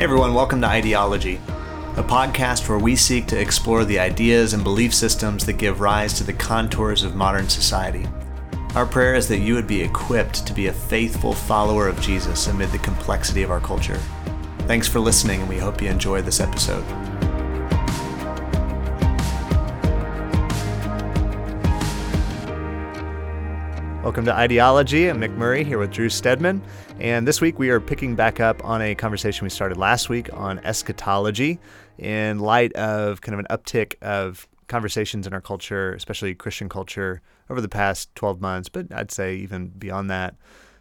Hey everyone, welcome to Ideology, a podcast where we seek to explore the ideas and belief systems that give rise to the contours of modern society. Our prayer is that you would be equipped to be a faithful follower of Jesus amid the complexity of our culture. Thanks for listening, and we hope you enjoy this episode. Welcome to Ideology. I'm Mick Murray here with Drew Stedman. And this week we are picking back up on a conversation we started last week on eschatology in light of kind of an uptick of conversations in our culture, especially Christian culture, over the past 12 months, but I'd say even beyond that.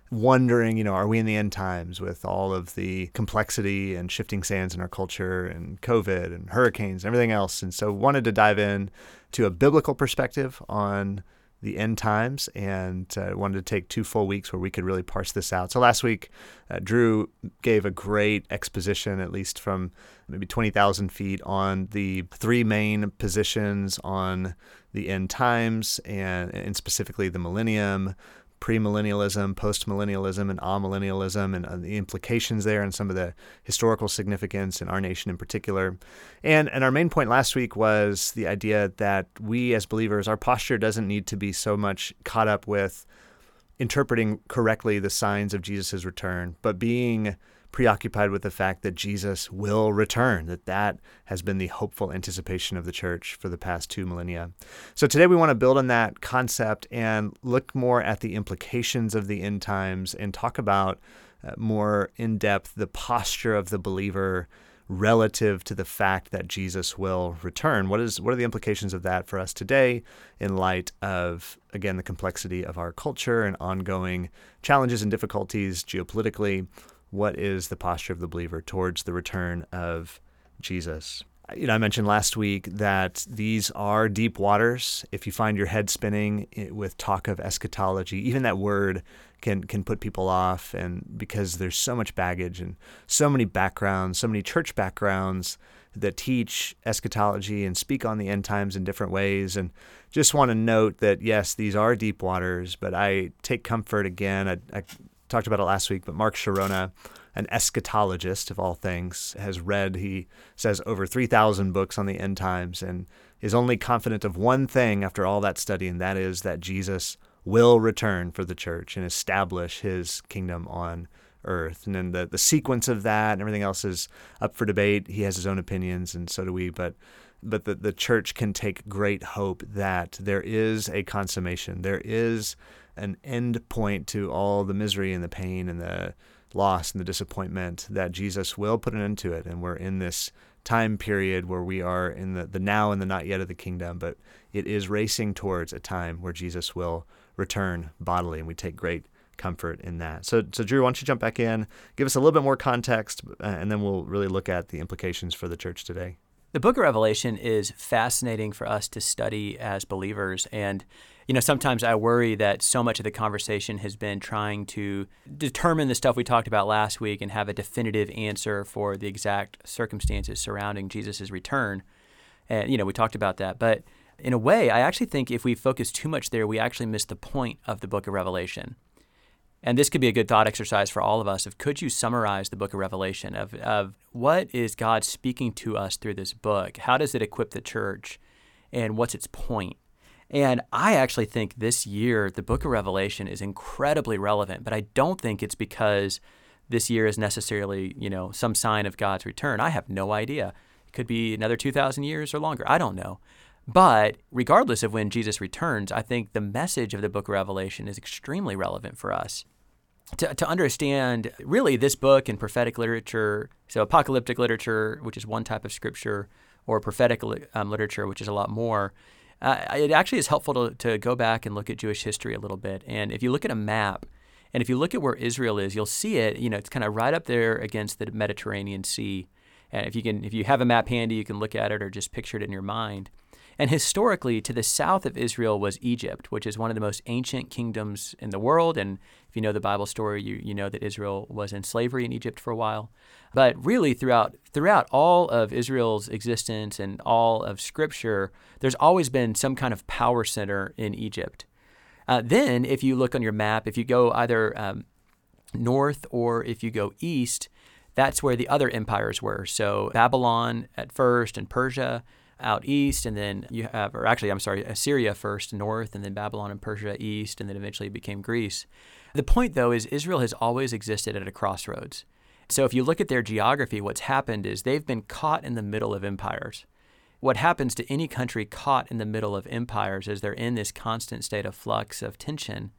Wondering, you know, are we in the end times with all of the complexity and shifting sands in our culture and COVID and hurricanes and everything else? And so wanted to dive in to a biblical perspective on the end times and uh, wanted to take two full weeks where we could really parse this out. So last week, uh, Drew gave a great exposition, at least from maybe 20,000 feet, on the three main positions on the end times and, and specifically the millennium, premillennialism, postmillennialism, and amillennialism, and uh, the implications there, and some of the historical significance in our nation in particular. And and our main point last week was the idea that we as believers, our posture doesn't need to be so much caught up with interpreting correctly the signs of Jesus' return, but being preoccupied with the fact that Jesus will return, that that has been the hopeful anticipation of the church for the past two millennia. So today we want to build on that concept and look more at the implications of the end times and talk about uh, more in depth the posture of the believer relative to the fact that Jesus will return. What is what are the implications of that for us today in light of again the complexity of our culture and ongoing challenges and difficulties geopolitically what is the posture of the believer towards the return of Jesus. You know, I mentioned last week that these are deep waters. If you find your head spinning eh, with talk of eschatology, even that word can can put people off, and because there's so much baggage and so many backgrounds, so many church backgrounds that teach eschatology and speak on the end times in different ways. And just want to note that yes, these are deep waters, but I take comfort again. I, I talked about it last week, but Mark Chironna, an eschatologist of all things, has read, he says, over 3,000 books on the end times and is only confident of one thing after all that study, and that is that Jesus will return for the church and establish his kingdom on earth. And then the, the sequence of that and everything else is up for debate. He has his own opinions, and so do we. But but the, the church can take great hope that there is a consummation. There is an end point to all the misery and the pain and the loss and the disappointment that Jesus will put an end to it. And we're in this time period where we are in the, the now and the not yet of the kingdom, but it is racing towards a time where Jesus will return bodily, and we take great comfort in that. So, so Drew, why don't you jump back in, give us a little bit more context, uh, and then we'll really look at the implications for the church today. The book of Revelation is fascinating for us to study as believers. And you know, sometimes I worry that so much of the conversation has been trying to determine the stuff we talked about last week and have a definitive answer for the exact circumstances surrounding Jesus' return. And, you know, we talked about that. But in a way, I actually think if we focus too much there, we actually miss the point of the book of Revelation. And this could be a good thought exercise for all of us of could you summarize the book of Revelation of, of what is God speaking to us through this book? How does it equip the church? And what's its point? And I actually think this year, the book of Revelation is incredibly relevant, but I don't think it's because this year is necessarily, you know, some sign of God's return. I have no idea. It could be another 2,000 years or longer. I don't know. But regardless of when Jesus returns, I think the message of the book of Revelation is extremely relevant for us. To, to understand really this book and prophetic literature, so apocalyptic literature, which is one type of scripture, or prophetic um, literature, which is a lot more, uh, it actually is helpful to, to go back and look at Jewish history a little bit. And if you look at a map, and if you look at where Israel is, you'll see it. You know, it's kind of right up there against the Mediterranean Sea. And if you can, if you have a map handy, you can look at it or just picture it in your mind. And historically, to the south of Israel was Egypt, which is one of the most ancient kingdoms in the world. And if you know the Bible story, you, you know that Israel was in slavery in Egypt for a while. But really, throughout throughout all of Israel's existence and all of Scripture, there's always been some kind of power center in Egypt. Uh, then, if you look on your map, if you go either um, north or if you go east, that's where the other empires were. So Babylon at first and Persia out east, and then you have, or actually, I'm sorry, Assyria first north, and then Babylon and Persia east, and then eventually became Greece. The point, though, is Israel has always existed at a crossroads. So if you look at their geography, what's happened is they've been caught in the middle of empires. What happens to any country caught in the middle of empires is they're in this constant state of flux, of tension.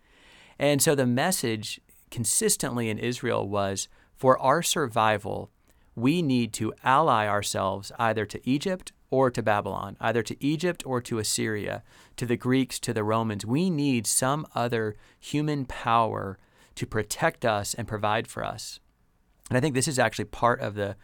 And so the message consistently in Israel was for our survival, we need to ally ourselves either to Egypt or to Babylon, either to Egypt or to Assyria, to the Greeks, to the Romans. We need some other human power to protect us and provide for us. And I think this is actually part of the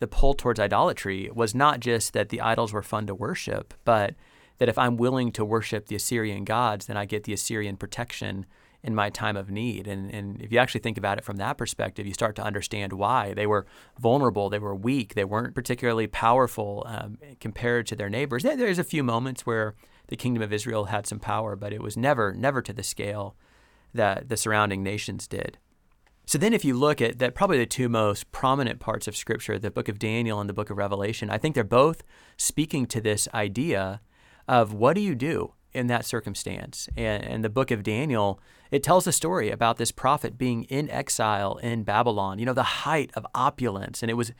the pull towards idolatry was not just that the idols were fun to worship, but that if I'm willing to worship the Assyrian gods, then I get the Assyrian protection in my time of need. And, and if you actually think about it from that perspective, you start to understand why. They were vulnerable, they were weak, they weren't particularly powerful um, compared to their neighbors. There's a few moments where the kingdom of Israel had some power, but it was never, never to the scale that the surrounding nations did. So then, if you look at that, probably the two most prominent parts of Scripture, the book of Daniel and the book of Revelation, I think they're both speaking to this idea of what do you do in that circumstance. And, and the book of Daniel, it tells a story about this prophet being in exile in Babylon, you know, the height of opulence. And it was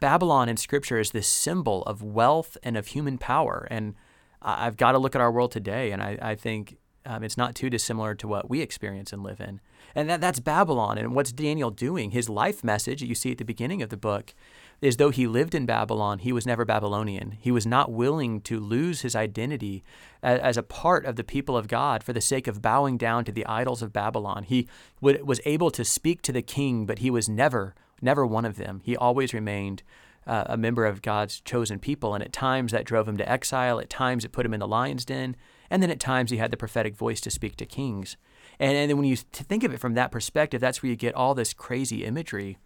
Babylon in scripture is this symbol of wealth and of human power. And I've got to look at our world today, and I, I think um, it's not too dissimilar to what we experience and live in. And that, that's Babylon. And what's Daniel doing? His life message, you see at the beginning of the book, is though he lived in Babylon, he was never Babylonian. He was not willing to lose his identity as, as, a part of the people of God for the sake of bowing down to the idols of Babylon. He would, was able to speak to the king, but he was never, never one of them. He always remained uh, a member of God's chosen people. And at times that drove him to exile, at times it put him in the lion's den, and then at times he had the prophetic voice to speak to kings. And, and then when you think of it from that perspective, that's where you get all this crazy imagery.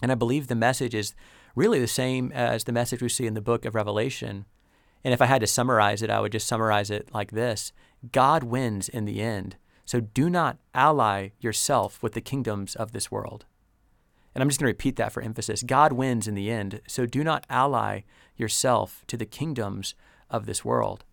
And I believe the message is really the same as the message we see in the book of Revelation. And if I had to summarize it, I would just summarize it like this God wins in the end. So do not ally yourself with the kingdoms of this world. And I'm just going to repeat that for emphasis. God wins in the end. So do not ally yourself to the kingdoms of this world.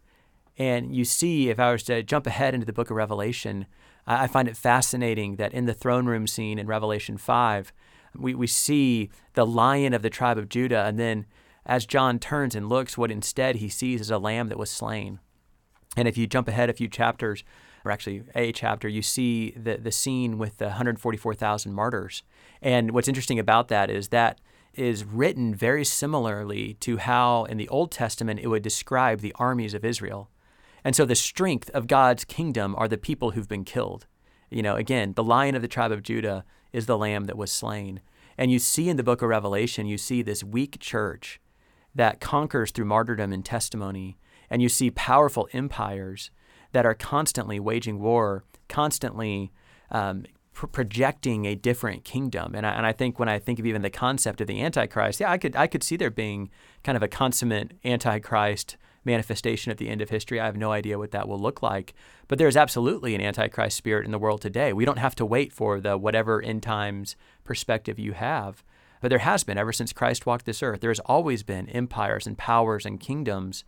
And you see, if I was to jump ahead into the book of Revelation, I find it fascinating that in the throne room scene in Revelation 5, we, we see the lion of the tribe of Judah, and then as John turns and looks, what instead he sees is a lamb that was slain. And if you jump ahead a few chapters, or actually a chapter, you see the, the scene with the 144,000 martyrs. And what's interesting about that is that is written very similarly to how in the Old Testament it would describe the armies of Israel. And so the strength of God's kingdom are the people who've been killed. You know, again, the lion of the tribe of Judah is the lamb that was slain. And you see in the book of Revelation, you see this weak church that conquers through martyrdom and testimony. And you see powerful empires that are constantly waging war, constantly um, pr- projecting a different kingdom. And I, and I think when I think of even the concept of the Antichrist, yeah, I could I could see there being kind of a consummate Antichrist manifestation at the end of history. I have no idea what that will look like. But there's absolutely an antichrist spirit in the world today. We don't have to wait for the whatever end times perspective you have. But there has been ever since Christ walked this earth. There's always been empires and powers and kingdoms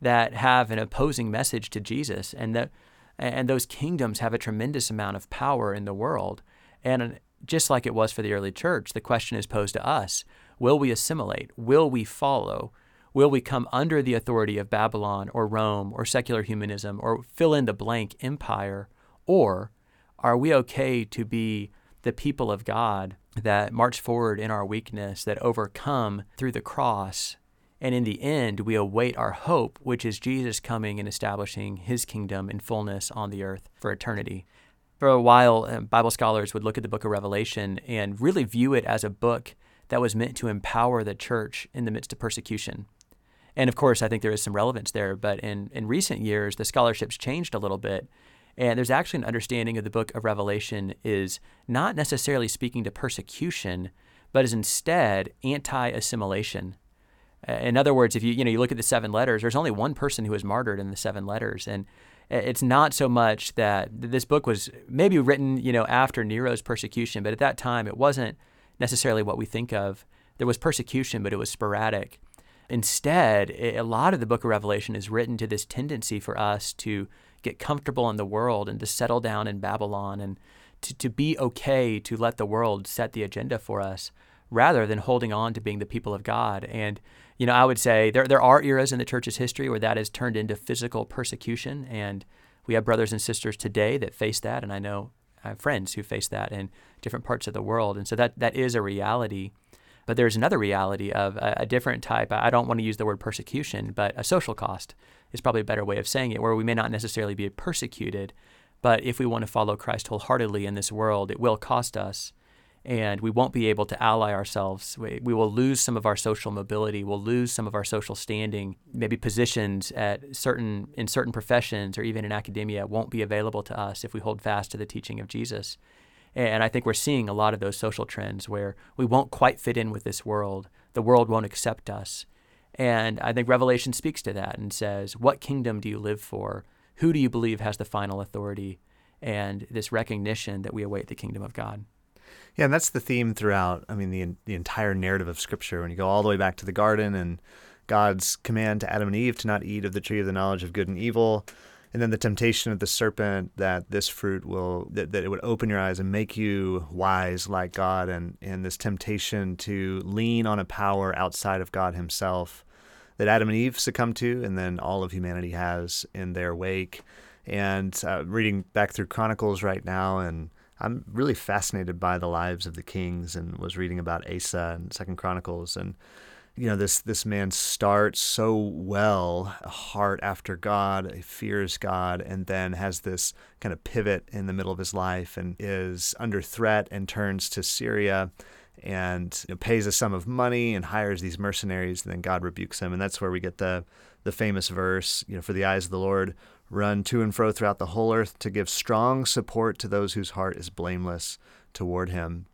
that have an opposing message to Jesus and that and those kingdoms have a tremendous amount of power in the world. And just like it was for the early church, the question is posed to us will we assimilate? Will we follow? Will we come under the authority of Babylon or Rome or secular humanism or fill in the blank empire? Or are we okay to be the people of God that march forward in our weakness, that overcome through the cross? And in the end, we await our hope, which is Jesus coming and establishing his kingdom in fullness on the earth for eternity. For a while, uh, Bible scholars would look at the book of Revelation and really view it as a book that was meant to empower the church in the midst of persecution. And of course, I think there is some relevance there. But in, in recent years, the scholarship's changed a little bit. And there's actually an understanding of the book of Revelation is not necessarily speaking to persecution, but is instead anti-assimilation. In other words, if you you know you look at the seven letters, there's only one person who was martyred in the seven letters, and uh, it's not so much that this book was maybe written you know after Nero's persecution, but at that time it wasn't necessarily what we think of there was persecution, but it was sporadic. Instead, a lot of the book of Revelation is written to this tendency for us to get comfortable in the world and to settle down in Babylon and to, to be okay to let the world set the agenda for us rather than holding on to being the people of God. And, you know, I would say there, there are eras in the church's history where that has turned into physical persecution. And we have brothers and sisters today that face that. And I know I have friends who face that in different parts of the world. And so that, that is a reality. But there's another reality of a, a different type. I don't want to use the word persecution, but a social cost is probably a better way of saying it, where we may not necessarily be persecuted, but if we want to follow Christ wholeheartedly in this world, it will cost us. And we won't be able to ally ourselves. We, we will lose some of our social mobility. We'll lose some of our social standing. Maybe positions at certain in certain professions or even in academia won't be available to us if we hold fast to the teaching of Jesus. And I think we're seeing a lot of those social trends where we won't quite fit in with this world. The world won't accept us. And I think Revelation speaks to that and says, What kingdom do you live for? Who do you believe has the final authority? And this recognition that we await the kingdom of God. Yeah, and that's the theme throughout. I mean, the the entire narrative of Scripture. When you go all the way back to the garden and God's command to Adam and Eve to not eat of the tree of the knowledge of good and evil, and then the temptation of the serpent that this fruit will that, that it would open your eyes and make you wise like God and and this temptation to lean on a power outside of God himself that Adam and Eve succumbed to and then all of humanity has in their wake. And uh, reading back through Chronicles right now and I'm really fascinated by the lives of the kings and was reading about Asa and Second Chronicles and you know this this man starts so well a heart after god he fears god and then has this kind of pivot in the middle of his life and is under threat and turns to syria and you know, pays a sum of money and hires these mercenaries and then god rebukes him. And that's where we get the the famous verse you know for the eyes of the lord run to and fro throughout the whole earth to give strong support to those whose heart is blameless toward him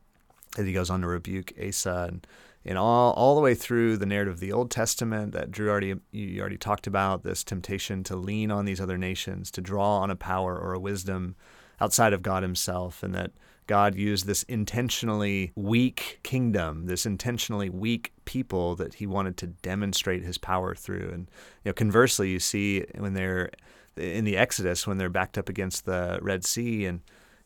and he goes on to rebuke asa and and all all the way through the narrative of the Old Testament that Drew already you already talked about this temptation to lean on these other nations to draw on a power or a wisdom outside of God Himself, and that God used this intentionally weak kingdom, this intentionally weak people that He wanted to demonstrate His power through. And you know, conversely, you see when they're in the Exodus when they're backed up against the Red Sea and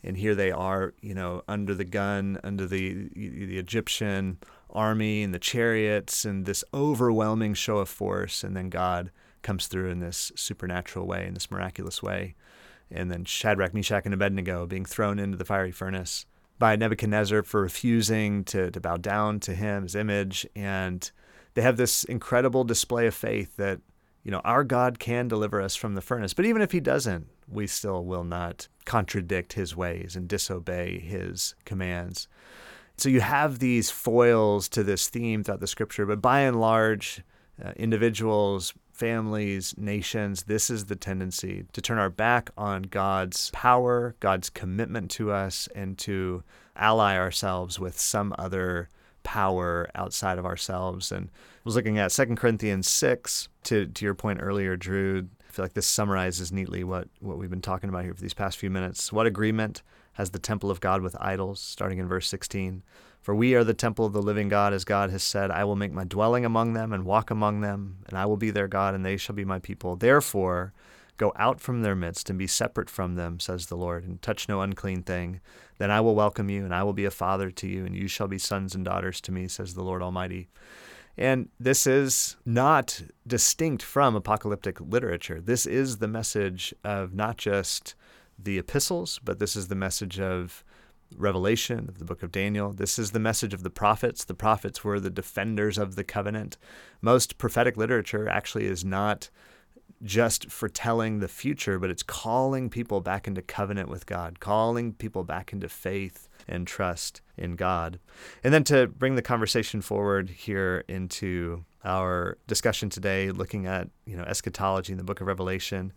and here they are, you know, under the gun, under the the Egyptian army and the chariots and this overwhelming show of force. And then God comes through in this supernatural way, in this miraculous way. And then Shadrach, Meshach, and Abednego being thrown into the fiery furnace by Nebuchadnezzar for refusing to, to bow down to him, his image. And they have this incredible display of faith that, you know, our God can deliver us from the furnace. But even if he doesn't, we still will not contradict his ways and disobey his commands. So you have these foils to this theme throughout the scripture, but by and large, uh, individuals, families, nations, this is the tendency to turn our back on God's power, God's commitment to us, and to ally ourselves with some other power outside of ourselves. And I was looking at 2 Corinthians 6, to, to your point earlier, Drew. I feel like this summarizes neatly what, what we've been talking about here for these past few minutes. What agreement has the temple of God with idols, starting in verse 16. For we are the temple of the living God, as God has said, I will make my dwelling among them and walk among them, and I will be their God, and they shall be my people. Therefore, go out from their midst and be separate from them, says the Lord, and touch no unclean thing. Then I will welcome you, and I will be a father to you, and you shall be sons and daughters to me, says the Lord Almighty. And this is not distinct from apocalyptic literature. This is the message of not just the epistles, but this is the message of Revelation, of the book of Daniel. This is the message of the prophets. The prophets were the defenders of the covenant. Most prophetic literature actually is not just foretelling the future, but it's calling people back into covenant with God, calling people back into faith and trust in God. And then to bring the conversation forward here into our discussion today, looking at you know eschatology in the book of Revelation,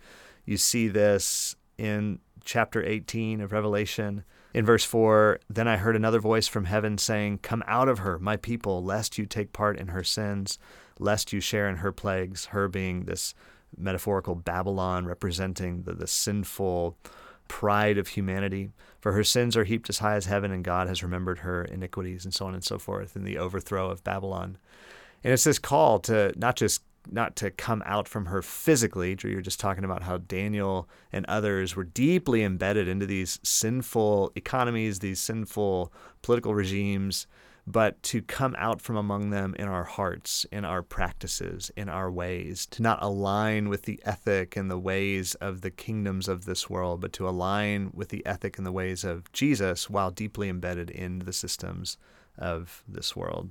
you see this in chapter 18 of Revelation. In verse 4, then I heard another voice from heaven saying, Come out of her, my people, lest you take part in her sins, lest you share in her plagues, her being this metaphorical Babylon representing the, the sinful pride of humanity. For her sins are heaped as high as heaven, and God has remembered her iniquities, and so on and so forth, in the overthrow of Babylon. And it's this call to not just not to come out from her physically. Drew, you're just talking about how Daniel and others were deeply embedded into these sinful economies, these sinful political regimes, but to come out from among them in our hearts, in our practices, in our ways, to not align with the ethic and the ways of the kingdoms of this world, but to align with the ethic and the ways of Jesus while deeply embedded in the systems of this world.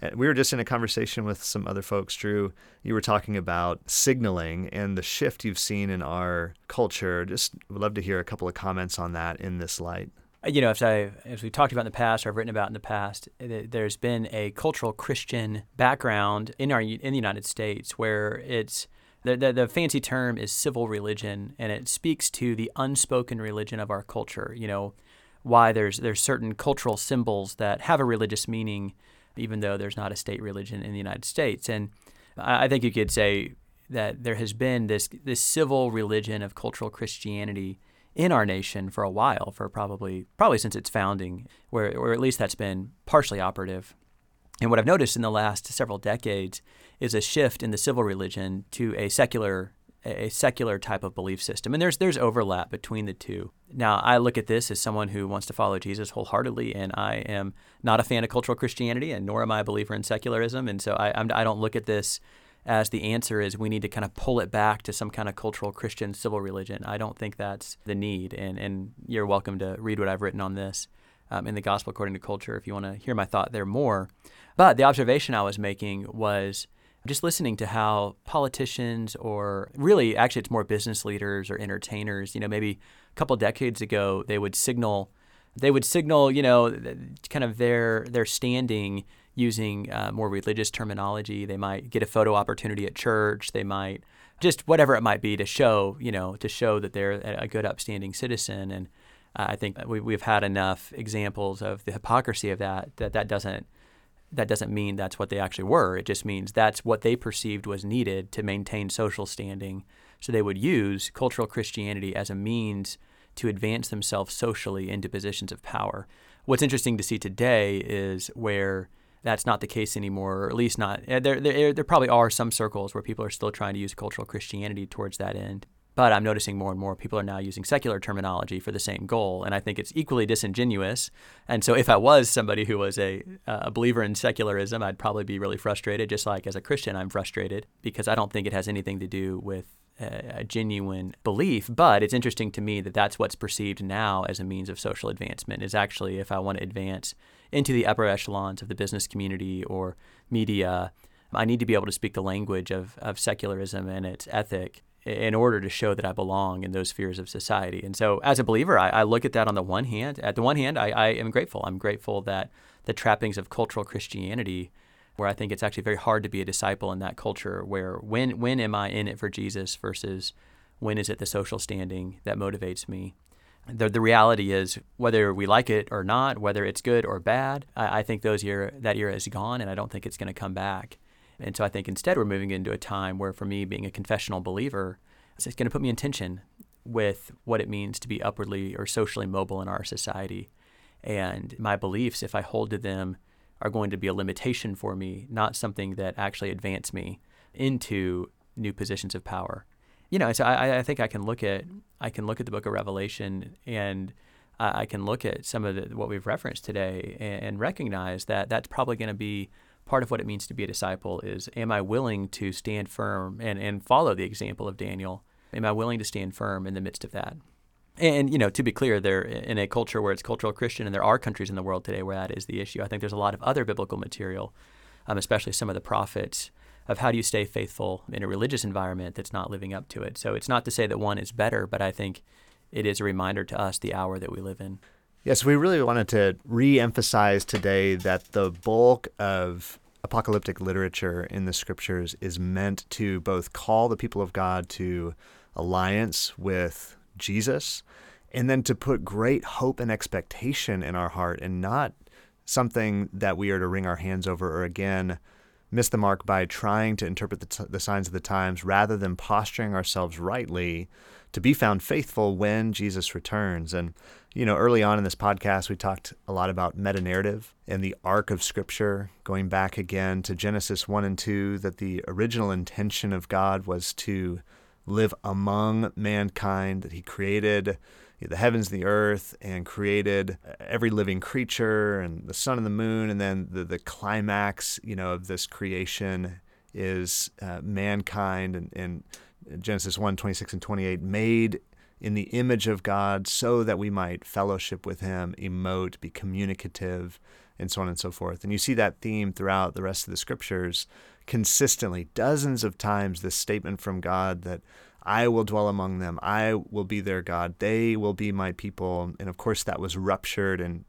And we were just in a conversation with some other folks, Drew. You were talking about signaling and the shift you've seen in our culture. Just would love to hear a couple of comments on that in this light uh, you know, as I as we talked about in the past, or I've written about in the past, eh, there's been a cultural Christian background in our in the United States where it's the, the, the fancy term is civil religion, and it speaks to the unspoken religion of our culture. You know, why there's there's certain cultural symbols that have a religious meaning, even though there's not a state religion in the United States. And I, think you could say that there has been this this civil religion of cultural Christianity in our nation for a while, for probably probably since its founding, where or at least that's been partially operative. And what I've noticed in the last several decades is a shift in the civil religion to a secular a secular type of belief system. And there's there's overlap between the two. Now, I look at this as someone who wants to follow Jesus wholeheartedly, and I am not a fan of cultural Christianity, and nor am I a believer in secularism. And so I I'm, I do not look at this as the answer is we need to kind of pull it back to some kind of cultural Christian civil religion. I don't think that's the need. And, and you're welcome to read what I've written on this um, in the Gospel According to Culture if you want to hear my thought there more. But the observation I was making was just listening to how politicians or really actually it's more business leaders or entertainers, you know, maybe a couple decades ago they would signal they would signal, you know, kind of their their standing using uh, more religious terminology. They might get a photo opportunity at church. They might just whatever it might be to show, you know, to show that they're a good, upstanding citizen. And uh, I think we, we've had enough examples of the hypocrisy of that that that doesn't that doesn't mean that's what they actually were. It just means that's what they perceived was needed to maintain social standing. So they would use cultural Christianity as a means to advance themselves socially into positions of power. What's interesting to see today is where that's not the case anymore, or at least not. Eh, there, there, there probably are some circles where people are still trying to use cultural Christianity towards that end. But I'm noticing more and more people are now using secular terminology for the same goal, and I think it's equally disingenuous. And so, if I was somebody who was a, a believer in secularism, I'd probably be really frustrated. Just like as a Christian, I'm frustrated because I don't think it has anything to do with a genuine belief. But it's interesting to me that that's what's perceived now as a means of social advancement. Is actually if I want to advance into the upper echelons of the business community or media, I need to be able to speak the language of, of secularism and its ethic in order to show that I belong in those spheres of society. And so, as a believer, I, I look at that on the one hand. At the one hand, I, I am grateful. I'm grateful that the trappings of cultural Christianity, where I think it's actually very hard to be a disciple in that culture, where when when am I in it for Jesus versus when is it the social standing that motivates me? the, the reality is whether we like it or not, whether it's good or bad, I, I think those year that era is gone, and I don't think it's going to come back. And so I think instead we're moving into a time where, for me, being a confessional believer, it's going to put me in tension with what it means to be upwardly or socially mobile in our society. And my beliefs, if I hold to them, are going to be a limitation for me, not something that actually advance me into new positions of power you know, so I, I think I can look at I can look at the Book of Revelation and I can look at some of the, what we've referenced today and recognize that that's probably going to be part of what it means to be a disciple is am I willing to stand firm and, and follow the example of Daniel? Am I willing to stand firm in the midst of that? And, you know, to be clear, they're in a culture where it's cultural Christian, and there are countries in the world today where that is the issue. I think there's a lot of other biblical material, um, especially some of the prophets, of how do you stay faithful in a religious environment that's not living up to it. So it's not to say that one is better, but I think it is a reminder to us the hour that we live in. Yes, we really wanted to re emphasize today that the bulk of apocalyptic literature in the scriptures is meant to both call the people of God to alliance with Jesus and then to put great hope and expectation in our heart and not something that we are to wring our hands over or again miss the mark by trying to interpret the, t- the signs of the times rather than posturing ourselves rightly to be found faithful when Jesus returns. And, you know, early on in this podcast, we talked a lot about meta narrative and the arc of Scripture, going back again to Genesis 1 and 2, that the original intention of God was to live among mankind, that He created the heavens and the earth and created every living creature and the sun and the moon. And then the, the climax, you know, of this creation is uh, mankind and, and Genesis 1 26 and 28 made in the image of God so that we might fellowship with Him, emote, be communicative, and so on and so forth. And you see that theme throughout the rest of the scriptures consistently, dozens of times, this statement from God that I will dwell among them, I will be their God, they will be my people. And of course, that was ruptured in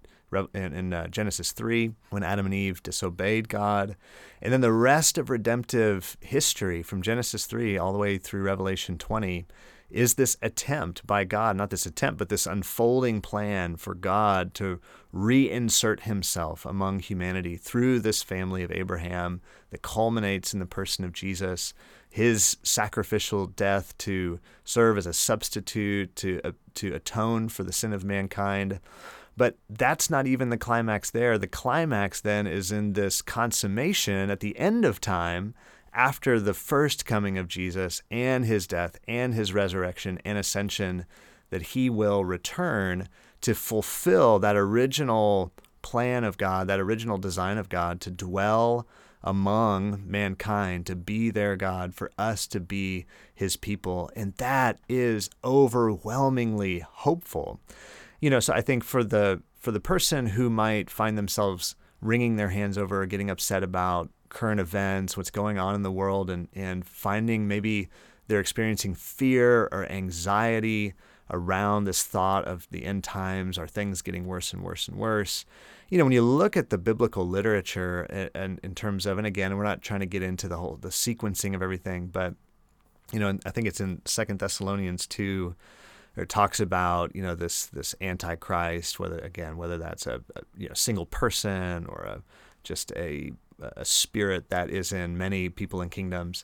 in, in uh, Genesis 3 when Adam and Eve disobeyed God. And then the rest of redemptive history from Genesis 3 all the way through Revelation 20 is this attempt by God, not this attempt, but this unfolding plan for God to reinsert himself among humanity through this family of Abraham that culminates in the person of Jesus, his sacrificial death to serve as a substitute, to, uh, to atone for the sin of mankind. But that's not even the climax there. The climax then is in this consummation at the end of time after the first coming of Jesus and his death and his resurrection and ascension that he will return to fulfill that original plan of God, that original design of God to dwell among mankind, to be their God, for us to be his people. And that is overwhelmingly hopeful you know, so I think for the for the person who might find themselves wringing their hands over or getting upset about current events, what's going on in the world, and and finding maybe they're experiencing fear or anxiety around this thought of the end times are things getting worse and worse and worse? You know when you look at the biblical literature and, and in terms of and again we're not trying to get into the whole the sequencing of everything but you know i think it's in second thessalonians 2 it talks about you know this this antichrist whether again whether that's a, a you know single person or a just a a spirit that is in many people and kingdoms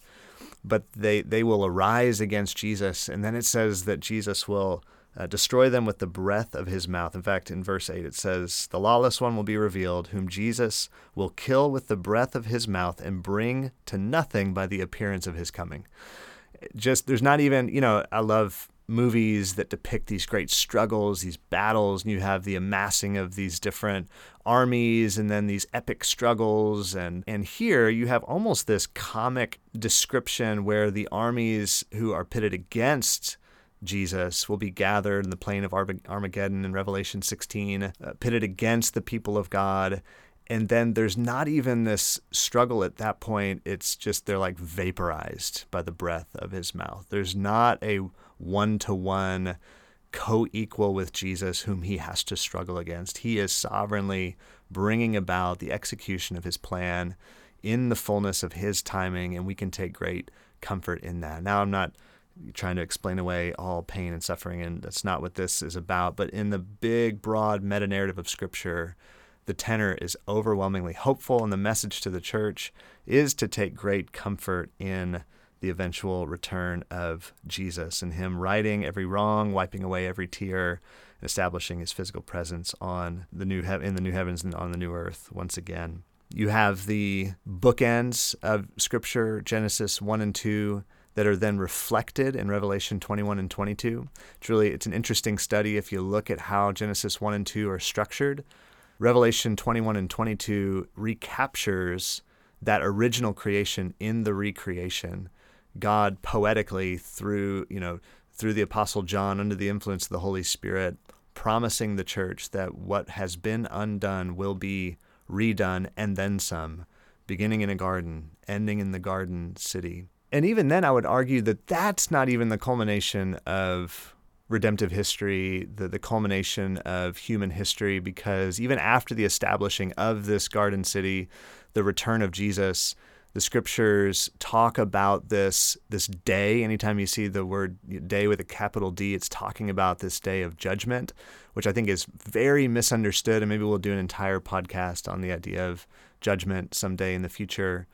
but they they will arise against Jesus and then it says that Jesus will uh, destroy them with the breath of his mouth. In fact, in verse 8, it says, The lawless one will be revealed, whom Jesus will kill with the breath of his mouth and bring to nothing by the appearance of his coming. Just, there's not even, you know, I love movies that depict these great struggles, these battles, and you have the amassing of these different armies and then these epic struggles and and here you have almost this comic description where the armies who are pitted against Jesus will be gathered in the plain of Armageddon in Revelation 16, uh, pitted against the people of God. And then there's not even this struggle at that point. It's just they're like vaporized by the breath of his mouth. There's not a one to one co equal with Jesus, whom he has to struggle against. He is sovereignly bringing about the execution of his plan in the fullness of his timing, and we can take great comfort in that. Now, I'm not trying to explain away all pain and suffering, and that's not what this is about, but in the big, broad meta narrative of Scripture, the tenor is overwhelmingly hopeful, and the message to the church is to take great comfort in the eventual return of Jesus and him righting every wrong, wiping away every tear, establishing his physical presence on the new he- in the new heavens and on the new earth once again. You have the bookends of Scripture, Genesis 1 and 2, that are then reflected in Revelation 21 and 22. Truly, it's an interesting study if you look at how Genesis 1 and 2 are structured. Revelation 21 and 22 recaptures that original creation in the recreation God poetically through, you know, through the apostle John under the influence of the Holy Spirit promising the church that what has been undone will be redone and then some, beginning in a garden, ending in the garden city. And even then I would argue that that's not even the culmination of redemptive history, the, the culmination of human history, because even after the establishing of this garden city, the return of Jesus, the scriptures talk about this this day. Anytime you see the word day with a capital D it's talking about this day of judgment which I think is very misunderstood. And maybe we'll do an entire podcast on the idea of judgment someday in the future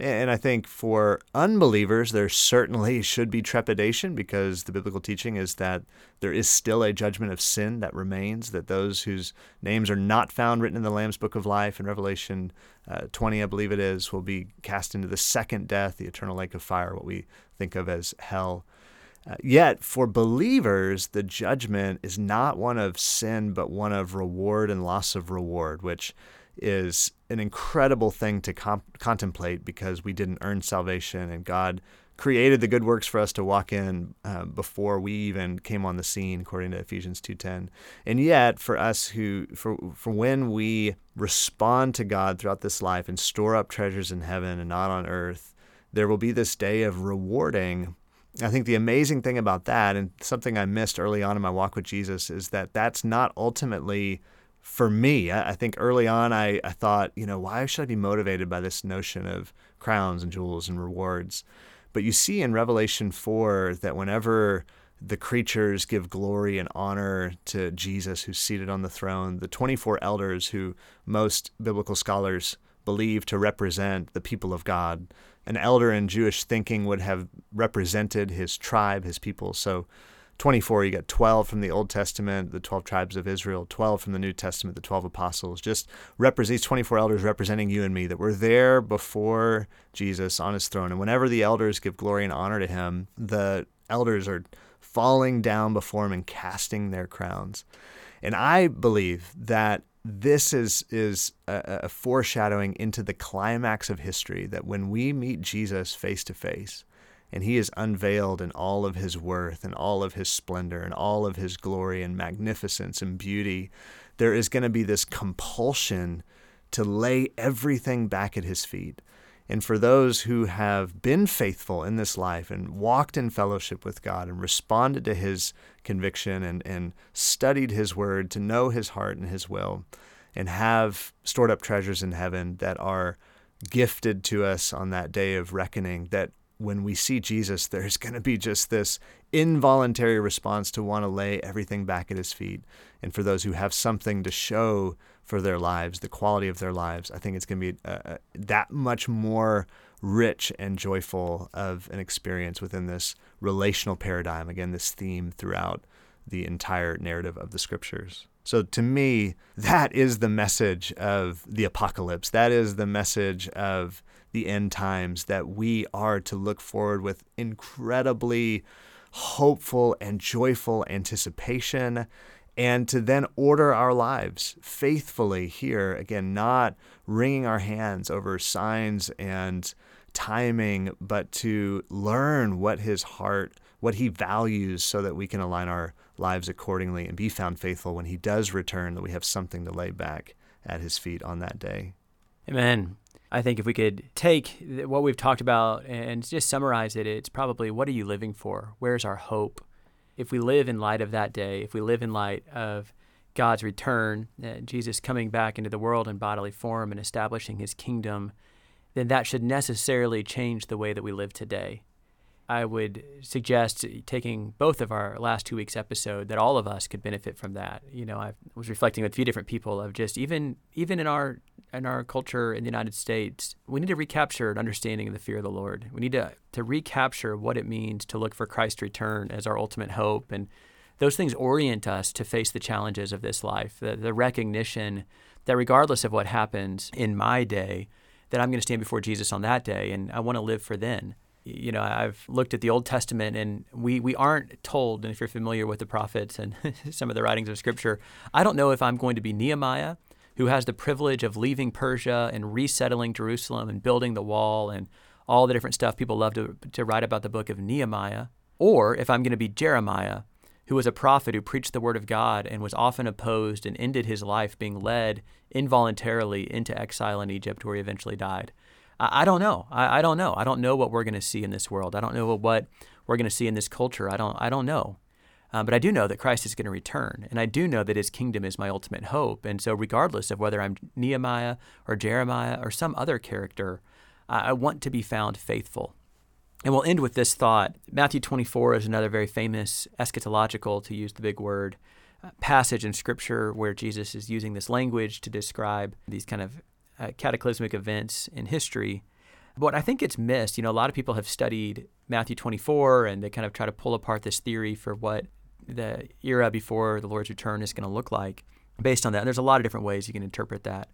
And I think for unbelievers, there certainly should be trepidation because the biblical teaching is that there is still a judgment of sin that remains, that those whose names are not found written in the Lamb's Book of Life in Revelation uh, 20, I believe it is, will be cast into the second death, the eternal lake of fire, what we think of as hell. Uh, yet, for believers, the judgment is not one of sin, but one of reward and loss of reward, which is an incredible thing to comp- contemplate because we didn't earn salvation and God created the good works for us to walk in uh, before we even came on the scene according to Ephesians 2:10 and yet for us who for for when we respond to God throughout this life and store up treasures in heaven and not on earth there will be this day of rewarding. I think the amazing thing about that and something I missed early on in my walk with Jesus is that that's not ultimately for me, I, I think early on I, I thought, you know, why should I be motivated by this notion of crowns and jewels and rewards? But you see in Revelation 4 that whenever the creatures give glory and honor to Jesus who's seated on the throne, the 24 elders who most biblical scholars believe to represent the people of God. An elder in Jewish thinking would have represented his tribe, his people. So 24, you got 12 from the Old Testament, the 12 tribes of Israel, 12 from the New Testament, the 12 apostles. Just represent these 24 elders representing you and me that were there before Jesus on his throne. And whenever the elders give glory and honor to him, the elders are falling down before him and casting their crowns. And I believe that this is is a, a foreshadowing into the climax of history that when we meet Jesus face to face, and he is unveiled in all of his worth and all of his splendor and all of his glory and magnificence and beauty, there is going to be this compulsion to lay everything back at his feet. And for those who have been faithful in this life and walked in fellowship with God and responded to his conviction and, and studied his word to know his heart and his will, and have stored up treasures in heaven that are gifted to us on that day of reckoning, that when we see Jesus, there's going to be just this involuntary response to want to lay everything back at his feet. And for those who have something to show for their lives, the quality of their lives, I think it's going to be uh, uh, that much more rich and joyful of an experience within this relational paradigm. Again, this theme throughout the entire narrative of the scriptures. So to me, that is the message of the apocalypse. That is the message of the end times that we are to look forward with incredibly hopeful and joyful anticipation and to then order our lives faithfully here. Again not wringing our hands over signs and timing but to learn what his heart what he values so that we can align our lives accordingly and be found faithful when he does return that we have something to lay back at his feet on that day. Amen I think if we could take what we've talked about and just summarize it, it's probably what are you living for? Where's our hope? If we live in light of that day, if we live in light of God's return, uh, Jesus coming back into the world in bodily form and establishing his kingdom, then that should necessarily change the way that we live today. I would suggest taking both of our last two weeks episode that all of us could benefit from that. You know, I was reflecting with a few different people of just even even in our in our culture in the United States, we need to recapture an understanding of the fear of the Lord. We need to to recapture what it means to look for Christ's return as our ultimate hope, and those things orient us to face the challenges of this life. The, the recognition that regardless of what happens in my day, that I'm going to stand before Jesus on that day, and I want to live for then you know, I've looked at the Old Testament and we, we aren't told, and if you're familiar with the prophets and some of the writings of Scripture, I don't know if I'm going to be Nehemiah, who has the privilege of leaving Persia and resettling Jerusalem and building the wall and all the different stuff people love to, to write about the book of Nehemiah, or if I'm going to be Jeremiah, who was a prophet who preached the word of God and was often opposed and ended his life being led involuntarily into exile in Egypt, where he eventually died. I, I don't know. I, I, don't know. I don't know what we're going to see in this world. I don't know what we're going to see in this culture. I don't. I don't know. Um, but I do know that Christ is going to return, and I do know that His kingdom is my ultimate hope. And so, regardless of whether I'm Nehemiah or Jeremiah or some other character, I, I want to be found faithful. And we'll end with this thought. Matthew 24 is another very famous eschatological, to use the big word, uh, passage in Scripture where Jesus is using this language to describe these kind of uh, cataclysmic events in history. But I think it's missed. You know, a lot of people have studied Matthew 24 and they kind of try to pull apart this theory for what the era before the Lord's return is going to look like based on that. And there's a lot of different ways you can interpret that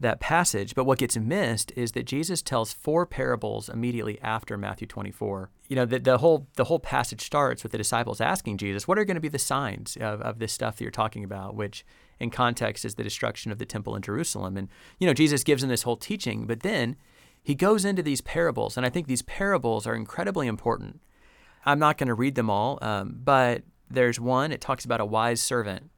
that passage. But what gets missed is that Jesus tells four parables immediately after Matthew 24. You know, the, the whole the whole passage starts with the disciples asking Jesus, "What are going to be the signs of, of this stuff that you're talking about?" Which, in context, is the destruction of the temple in Jerusalem. And you know, Jesus gives them this whole teaching, but then he goes into these parables, and I think these parables are incredibly important. I'm not going to read them all, um, but there's one. It talks about a wise servant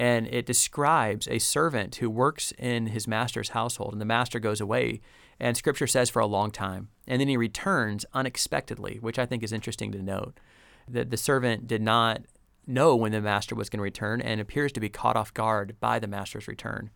and it describes a servant who works in his master's household, and the master goes away, and scripture says for a long time, and then he returns unexpectedly, which I think is interesting to note. That the servant did not know when the master was going to return and appears to be caught off guard by the master's return.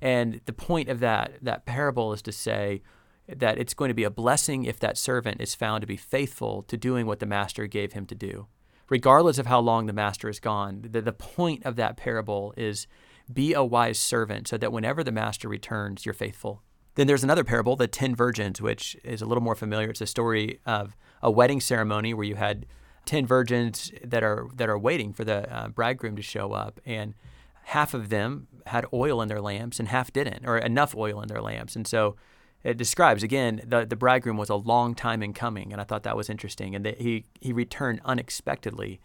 And the point of that that parable is to say that it's going to be a blessing if that servant is found to be faithful to doing what the master gave him to do regardless of how long the master is gone. The, the point of that parable is be a wise servant so that whenever the master returns, you're faithful. Then there's another parable, the 10 virgins, which is a little more familiar. It's a story of a wedding ceremony where you had 10 virgins that are that are waiting for the uh, bridegroom to show up and half of them had oil in their lamps and half didn't or enough oil in their lamps. And so it describes again the the bridegroom was a long time in coming, and I thought that was interesting. And that he he returned unexpectedly.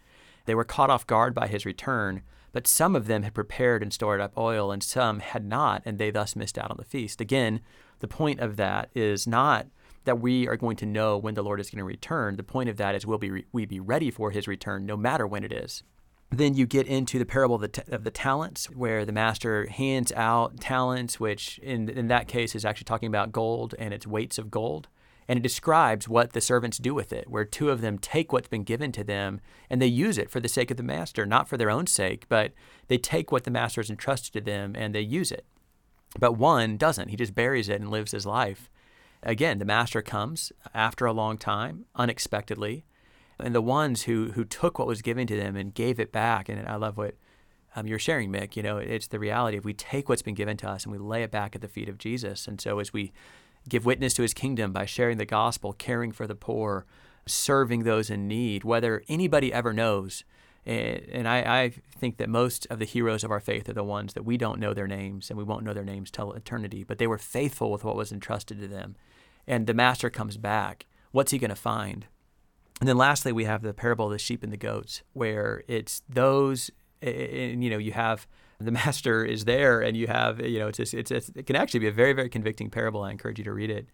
They were caught off guard by his return, but some of them had prepared and stored up oil, and some had not, and they thus missed out on the feast. Again, the point of that is not that we are going to know when the Lord is going to return. The point of that is we'll be we be ready for His return, no matter when it is. Then you get into the parable of the, t- of the, talents, where the master hands out talents, which in, in that case is actually talking about gold and its weights of gold. And it describes what the servants do with it, where two of them take what's been given to them and they use it for the sake of the master, not for their own sake, but they take what the master has entrusted to them and they use it. But one doesn't. He just buries it and lives his life. Again, the master comes after a long time, unexpectedly, and the ones who who took what was given to them and gave it back. And I love what um, you're sharing, Mick. You know, it's the reality of we take what's been given to us and we lay it back at the feet of Jesus. And so as we give witness to His kingdom by sharing the gospel, caring for the poor, serving those in need, whether anybody ever knows. And I, I, think that most of the heroes of our faith are the ones that we don't know their names and we won't know their names till eternity, but they were faithful with what was entrusted to them. And the master comes back. What's he going to find? And then lastly, we have the parable of the sheep and the goats, where it's those, and you know, you have the master is there, and you have, you know, it's, just, it's, it's it can actually be a very, very convicting parable. I encourage you to read it.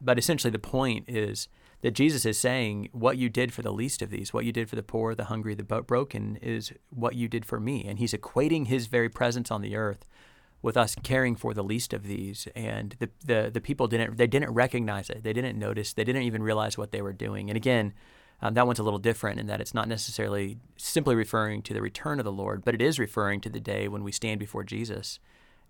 But essentially, the point is that Jesus is saying, What you did for the least of these, what you did for the poor, the hungry, the broken, is what you did for me. And he's equating his very presence on the earth with us caring for the least of these. And the, the, the people didn't, they didn't recognize it. They didn't notice. They didn't even realize what they were doing. And again, um, that one's a little different in that it's not necessarily simply referring to the return of the Lord, but it is referring to the day when we stand before Jesus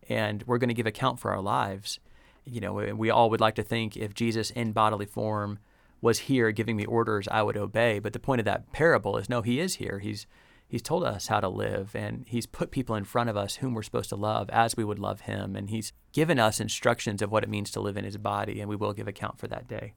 and we're going to give account for our lives. You know, we all would like to think if Jesus in bodily form was here giving me orders, I would obey. But the point of that parable is no, he is here. He's he's told us how to live and he's put people in front of us whom we're supposed to love as we would love him and he's given us instructions of what it means to live in his body and we will give account for that day.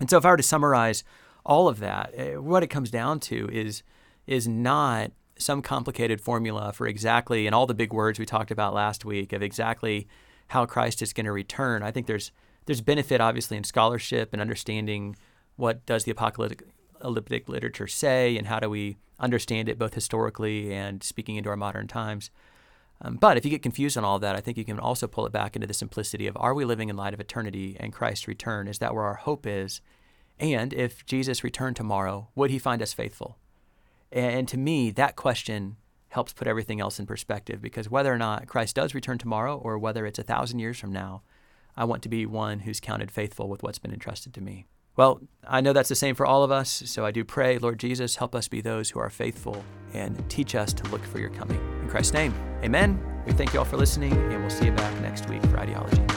And so if I were to summarize all of that. Eh, what it comes down to is is not some complicated formula for exactly and all the big words we talked about last week of exactly how Christ is going to return. I think there's there's benefit obviously in scholarship and understanding what does the apocalyptic literature say and how do we understand it both historically and speaking into our modern times. Um, but if you get confused on all that, I think you can also pull it back into the simplicity of are we living in light of eternity and Christ's return? Is that where our hope is? And if Jesus returned tomorrow, would he find us faithful? And to me, that question helps put everything else in perspective because whether or not Christ does return tomorrow or whether it's a thousand years from now, I want to be one who's counted faithful with what's been entrusted to me. Well, I know that's the same for all of us, so I do pray, Lord Jesus, help us be those who are faithful and teach us to look for your coming. In Christ's name, amen. We thank you all for listening, and we'll see you back next week for Ideology.